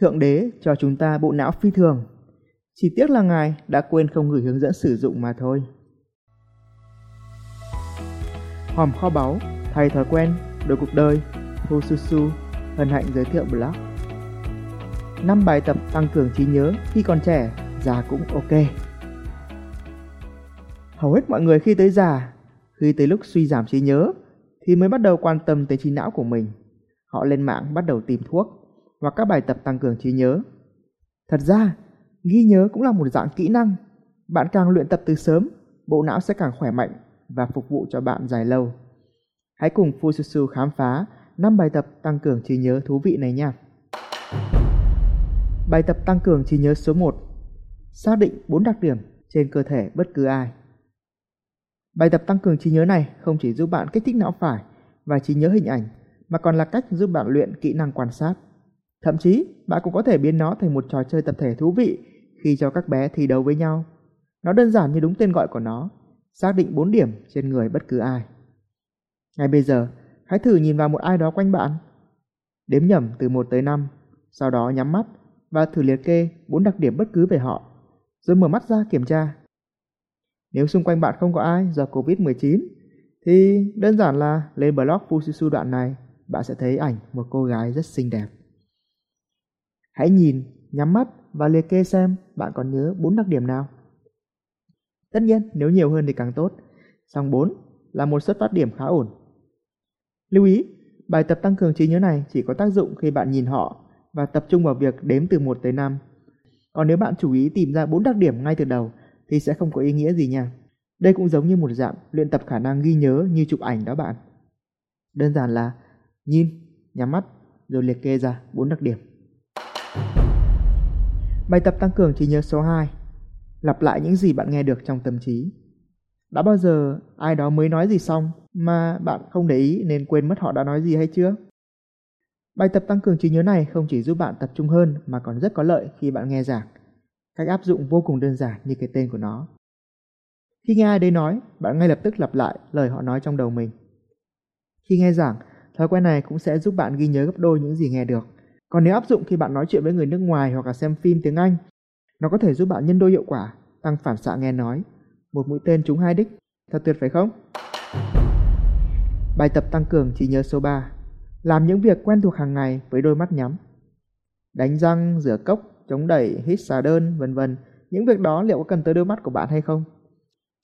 Thượng đế cho chúng ta bộ não phi thường. Chỉ tiếc là ngài đã quên không gửi hướng dẫn sử dụng mà thôi. Hòm kho báu, thay thói quen, đổi cuộc đời, Fususu, hân hạnh giới thiệu blog. 5 bài tập tăng cường trí nhớ khi còn trẻ, già cũng ok. Hầu hết mọi người khi tới già, khi tới lúc suy giảm trí nhớ thì mới bắt đầu quan tâm tới trí não của mình. Họ lên mạng bắt đầu tìm thuốc hoặc các bài tập tăng cường trí nhớ. Thật ra, ghi nhớ cũng là một dạng kỹ năng. Bạn càng luyện tập từ sớm, bộ não sẽ càng khỏe mạnh và phục vụ cho bạn dài lâu. Hãy cùng Fususu khám phá 5 bài tập tăng cường trí nhớ thú vị này nha. Bài tập tăng cường trí nhớ số 1. Xác định 4 đặc điểm trên cơ thể bất cứ ai. Bài tập tăng cường trí nhớ này không chỉ giúp bạn kích thích não phải và trí nhớ hình ảnh, mà còn là cách giúp bạn luyện kỹ năng quan sát. Thậm chí, bạn cũng có thể biến nó thành một trò chơi tập thể thú vị khi cho các bé thi đấu với nhau. Nó đơn giản như đúng tên gọi của nó, xác định 4 điểm trên người bất cứ ai. Ngay bây giờ, hãy thử nhìn vào một ai đó quanh bạn. Đếm nhẩm từ 1 tới 5, sau đó nhắm mắt và thử liệt kê 4 đặc điểm bất cứ về họ, rồi mở mắt ra kiểm tra nếu xung quanh bạn không có ai do Covid-19 thì đơn giản là lên blog Fususu đoạn này bạn sẽ thấy ảnh một cô gái rất xinh đẹp. Hãy nhìn, nhắm mắt và liệt kê xem bạn còn nhớ bốn đặc điểm nào. Tất nhiên, nếu nhiều hơn thì càng tốt. Song 4 là một xuất phát điểm khá ổn. Lưu ý, bài tập tăng cường trí nhớ này chỉ có tác dụng khi bạn nhìn họ và tập trung vào việc đếm từ 1 tới 5. Còn nếu bạn chú ý tìm ra bốn đặc điểm ngay từ đầu thì sẽ không có ý nghĩa gì nha. Đây cũng giống như một dạng luyện tập khả năng ghi nhớ như chụp ảnh đó bạn. Đơn giản là nhìn, nhắm mắt rồi liệt kê ra bốn đặc điểm. Bài tập tăng cường trí nhớ số 2. Lặp lại những gì bạn nghe được trong tâm trí. Đã bao giờ ai đó mới nói gì xong mà bạn không để ý nên quên mất họ đã nói gì hay chưa? Bài tập tăng cường trí nhớ này không chỉ giúp bạn tập trung hơn mà còn rất có lợi khi bạn nghe giảng Cách áp dụng vô cùng đơn giản như cái tên của nó. Khi nghe ai đấy nói, bạn ngay lập tức lặp lại lời họ nói trong đầu mình. Khi nghe giảng, thói quen này cũng sẽ giúp bạn ghi nhớ gấp đôi những gì nghe được. Còn nếu áp dụng khi bạn nói chuyện với người nước ngoài hoặc là xem phim tiếng Anh, nó có thể giúp bạn nhân đôi hiệu quả, tăng phản xạ nghe nói. Một mũi tên trúng hai đích, thật tuyệt phải không? Bài tập tăng cường trí nhớ số 3. Làm những việc quen thuộc hàng ngày với đôi mắt nhắm. Đánh răng, rửa cốc, chống đẩy, hít xà đơn, vân vân. Những việc đó liệu có cần tới đôi mắt của bạn hay không?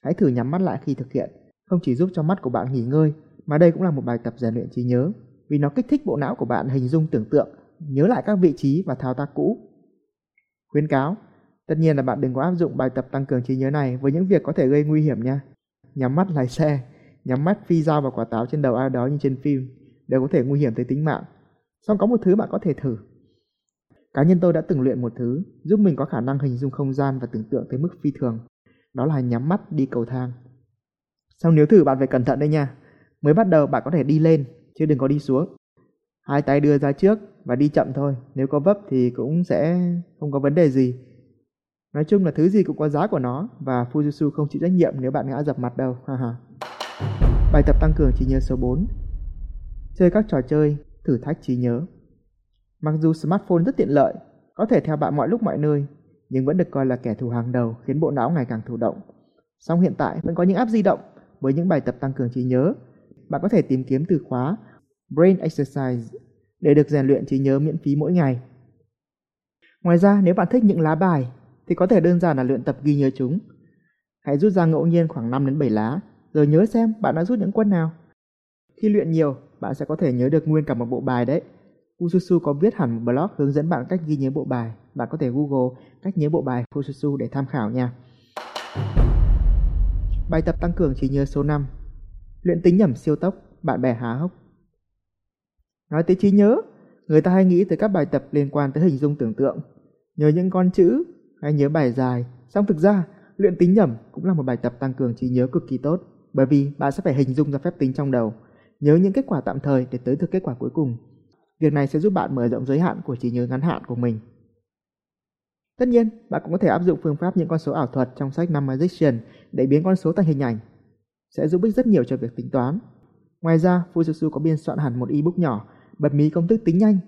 Hãy thử nhắm mắt lại khi thực hiện, không chỉ giúp cho mắt của bạn nghỉ ngơi, mà đây cũng là một bài tập rèn luyện trí nhớ, vì nó kích thích bộ não của bạn hình dung tưởng tượng, nhớ lại các vị trí và thao tác cũ. Khuyến cáo, tất nhiên là bạn đừng có áp dụng bài tập tăng cường trí nhớ này với những việc có thể gây nguy hiểm nha. Nhắm mắt lái xe, nhắm mắt phi dao vào quả táo trên đầu ai đó như trên phim đều có thể nguy hiểm tới tính mạng. Song có một thứ bạn có thể thử, Cá nhân tôi đã từng luyện một thứ giúp mình có khả năng hình dung không gian và tưởng tượng tới mức phi thường. Đó là nhắm mắt đi cầu thang. Xong nếu thử bạn phải cẩn thận đấy nha. Mới bắt đầu bạn có thể đi lên, chứ đừng có đi xuống. Hai tay đưa ra trước và đi chậm thôi. Nếu có vấp thì cũng sẽ không có vấn đề gì. Nói chung là thứ gì cũng có giá của nó và Fujitsu không chịu trách nhiệm nếu bạn ngã dập mặt đâu. Bài tập tăng cường trí nhớ số 4 Chơi các trò chơi, thử thách trí nhớ Mặc dù smartphone rất tiện lợi, có thể theo bạn mọi lúc mọi nơi, nhưng vẫn được coi là kẻ thù hàng đầu khiến bộ não ngày càng thụ động. Song hiện tại vẫn có những app di động với những bài tập tăng cường trí nhớ. Bạn có thể tìm kiếm từ khóa Brain Exercise để được rèn luyện trí nhớ miễn phí mỗi ngày. Ngoài ra, nếu bạn thích những lá bài thì có thể đơn giản là luyện tập ghi nhớ chúng. Hãy rút ra ngẫu nhiên khoảng 5 đến 7 lá, rồi nhớ xem bạn đã rút những quân nào. Khi luyện nhiều, bạn sẽ có thể nhớ được nguyên cả một bộ bài đấy. Fususu có viết hẳn một blog hướng dẫn bạn cách ghi nhớ bộ bài. Bạn có thể Google cách nhớ bộ bài Fususu để tham khảo nha. Bài tập tăng cường trí nhớ số 5 Luyện tính nhẩm siêu tốc, bạn bè há hốc Nói tới trí nhớ, người ta hay nghĩ tới các bài tập liên quan tới hình dung tưởng tượng, nhớ những con chữ hay nhớ bài dài. Song thực ra, luyện tính nhẩm cũng là một bài tập tăng cường trí nhớ cực kỳ tốt, bởi vì bạn sẽ phải hình dung ra phép tính trong đầu, nhớ những kết quả tạm thời để tới được kết quả cuối cùng Việc này sẽ giúp bạn mở rộng giới hạn của trí nhớ ngắn hạn của mình. Tất nhiên, bạn cũng có thể áp dụng phương pháp những con số ảo thuật trong sách Memorization để biến con số thành hình ảnh. Sẽ giúp ích rất nhiều cho việc tính toán. Ngoài ra, Fujitsu có biên soạn hẳn một ebook nhỏ bật mí công thức tính nhanh.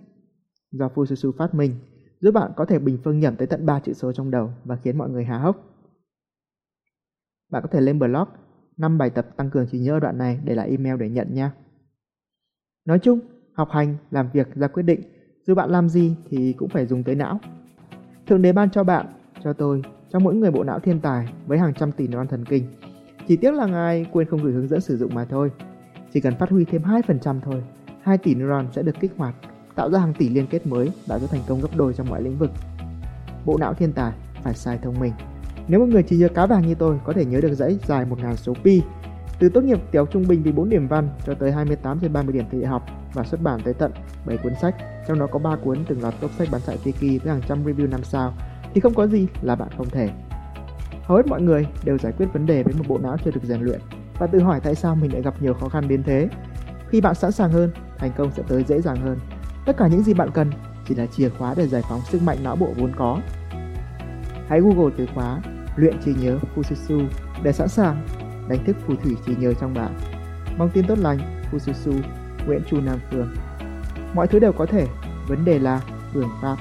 Do Fususu phát minh, giúp bạn có thể bình phương nhẩm tới tận 3 chữ số trong đầu và khiến mọi người há hốc. Bạn có thể lên blog 5 bài tập tăng cường trí nhớ ở đoạn này để lại email để nhận nha. Nói chung, học hành, làm việc, ra quyết định, dù bạn làm gì thì cũng phải dùng tới não. Thượng đế ban cho bạn, cho tôi, cho mỗi người bộ não thiên tài với hàng trăm tỷ neuron thần kinh. Chỉ tiếc là ngài quên không gửi hướng dẫn sử dụng mà thôi. Chỉ cần phát huy thêm 2% thôi, 2 tỷ neuron sẽ được kích hoạt, tạo ra hàng tỷ liên kết mới, tạo ra thành công gấp đôi trong mọi lĩnh vực. Bộ não thiên tài phải sai thông minh. Nếu một người chỉ nhớ cá vàng như tôi có thể nhớ được dãy dài 1.000 số pi, từ tốt nghiệp tiểu trung bình vì 4 điểm văn cho tới 28 trên 30 điểm thi đại học và xuất bản tới tận 7 cuốn sách, trong đó có 3 cuốn từng lọt top sách bán chạy Tiki với hàng trăm review 5 sao, thì không có gì là bạn không thể. Hầu hết mọi người đều giải quyết vấn đề với một bộ não chưa được rèn luyện và tự hỏi tại sao mình lại gặp nhiều khó khăn đến thế. Khi bạn sẵn sàng hơn, thành công sẽ tới dễ dàng hơn. Tất cả những gì bạn cần chỉ là chìa khóa để giải phóng sức mạnh não bộ vốn có. Hãy Google từ khóa luyện trí nhớ Fususu để sẵn sàng đánh thức phù thủy trí nhớ trong bạn. Mong tin tốt lành, Fususu, Nguyễn Chu Nam Phương. Mọi thứ đều có thể, vấn đề là phương pháp.